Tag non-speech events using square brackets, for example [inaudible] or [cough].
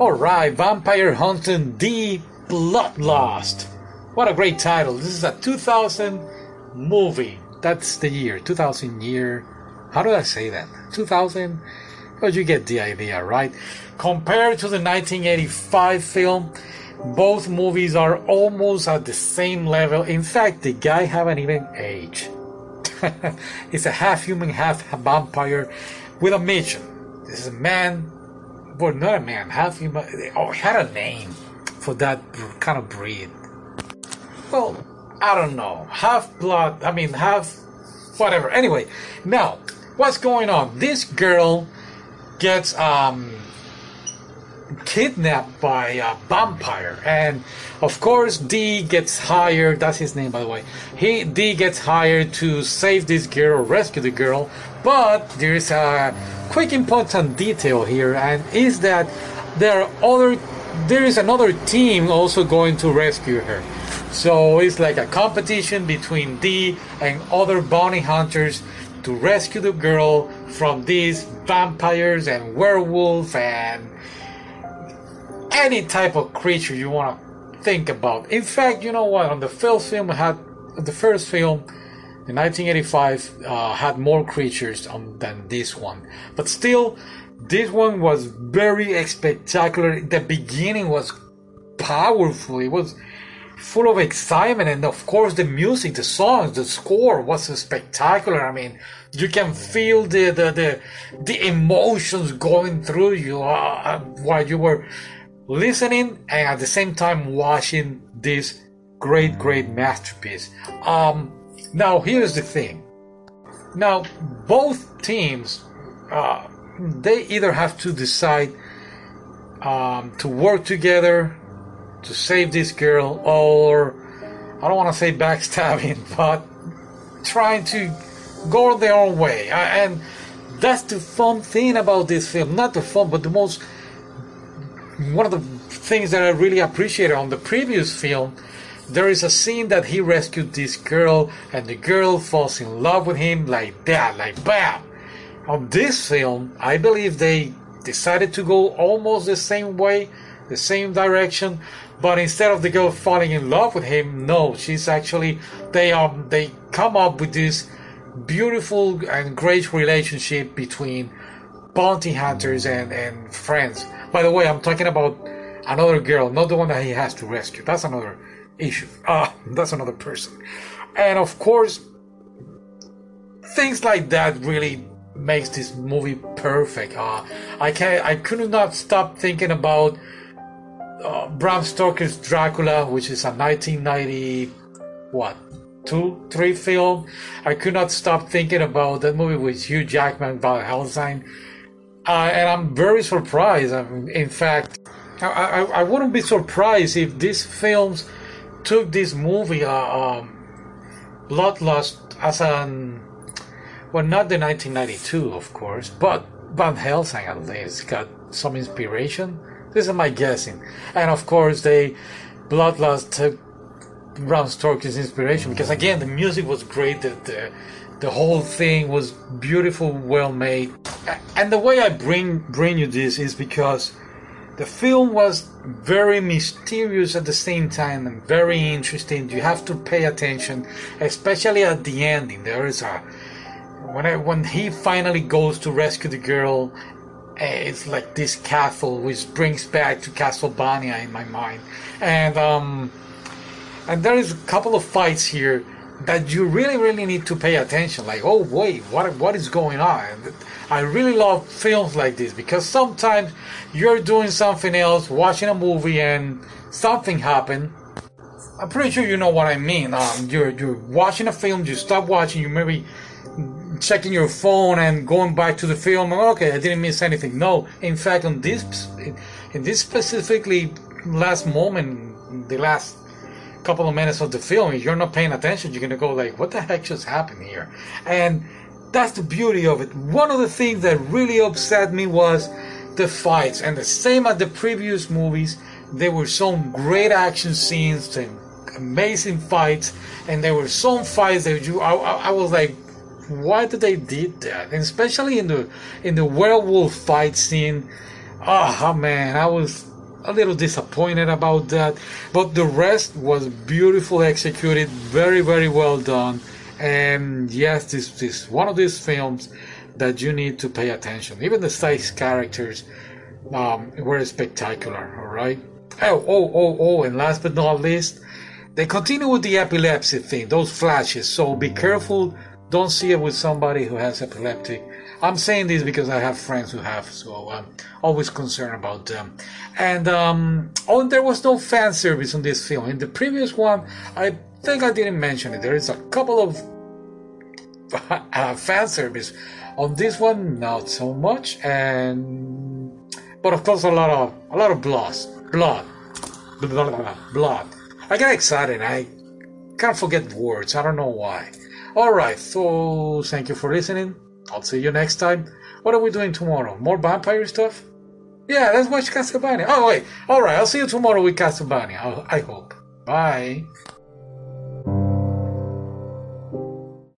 Alright, Vampire Hunter D Bloodlust. What a great title. This is a 2000 movie. That's the year. 2000 year. How do I say that? 2000? But you get the idea, right? Compared to the 1985 film, both movies are almost at the same level. In fact, the guy haven't even aged. [laughs] He's a half human, half vampire with a mission. This is a man, well, not a man, half human. Oh, had a name for that kind of breed. Well, I don't know. Half blood, I mean, half whatever. Anyway, now, what's going on? This girl gets um, kidnapped by a vampire, and of course, D gets hired. That's his name, by the way. He D gets hired to save this girl, rescue the girl. But there's a quick important detail here, and is that there are other. There is another team also going to rescue her. So it's like a competition between D and other bounty hunters to rescue the girl from these vampires and werewolves and any type of creature you want to think about. In fact, you know what? On the first film, had the first film in 1985 uh, had more creatures on, than this one, but still, this one was very spectacular. The beginning was powerful. It was full of excitement and of course the music the songs the score was spectacular i mean you can feel the the the, the emotions going through you uh, while you were listening and at the same time watching this great great masterpiece um now here's the thing now both teams uh, they either have to decide um, to work together to save this girl, or I don't want to say backstabbing, [laughs] but trying to go their own way. And that's the fun thing about this film. Not the fun, but the most one of the things that I really appreciated on the previous film. There is a scene that he rescued this girl, and the girl falls in love with him like that, like bam. On this film, I believe they decided to go almost the same way, the same direction, but instead of the girl falling in love with him, no, she's actually they um they come up with this beautiful and great relationship between bounty hunters and and friends. By the way, I'm talking about another girl, not the one that he has to rescue. That's another issue. Ah, [laughs] that's another person. And of course, things like that really makes this movie perfect. Uh, I can I could not stop thinking about uh, Bram Stoker's Dracula, which is a 1990 what two three film. I could not stop thinking about that movie with Hugh Jackman, Van Helsing, uh, and I'm very surprised. I mean, in fact, I, I, I, wouldn't be surprised if these films took this movie, uh, um, Bloodlust, as an well, not the 1992, of course, but Van Helsing at least got some inspiration this is my guessing. And of course, they Bloodlust took Bram Stoker's inspiration because again, the music was great. The, the the whole thing was beautiful, well made. And the way I bring bring you this is because the film was very mysterious at the same time and very interesting. You have to pay attention, especially at the ending. There is a when I, when he finally goes to rescue the girl it's like this castle which brings back to Castlevania in my mind. And um and there is a couple of fights here that you really really need to pay attention like oh wait what what is going on i really love films like this because sometimes you're doing something else watching a movie and something happened i'm pretty sure you know what i mean um, you're you're watching a film you stop watching you maybe checking your phone and going back to the film. Okay, I didn't miss anything. No, in fact, on this, in this specifically last moment, the last couple of minutes of the film, you're not paying attention, you're gonna go like, "What the heck just happened here?" And that's the beauty of it. One of the things that really upset me was the fights, and the same as the previous movies, there were some great action scenes, and amazing fights, and there were some fights that you, I, I was like, why did they did that? And especially in the in the werewolf fight scene. Oh man, I was a little disappointed about that. But the rest was beautifully executed, very, very well done. And yes, this this one of these films that you need to pay attention. Even the side characters um, were spectacular. All right. Oh, oh, oh, oh, and last but not least, they continue with the epilepsy thing, those flashes. So be careful. Don't see it with somebody who has epileptic. I'm saying this because I have friends who have, so I'm always concerned about them. And um, oh, there was no fan service on this film. In the previous one, I think I didn't mention it. There is a couple of [laughs] uh, fan service. On this one, not so much, and but of course a lot of a lot of blood, blood, blood, blood. I get excited. I can't forget words. I don't know why. All right. So thank you for listening. I'll see you next time. What are we doing tomorrow? More vampire stuff? Yeah, let's watch Castlevania. Oh wait. All right. I'll see you tomorrow with Castlevania. I hope. Bye.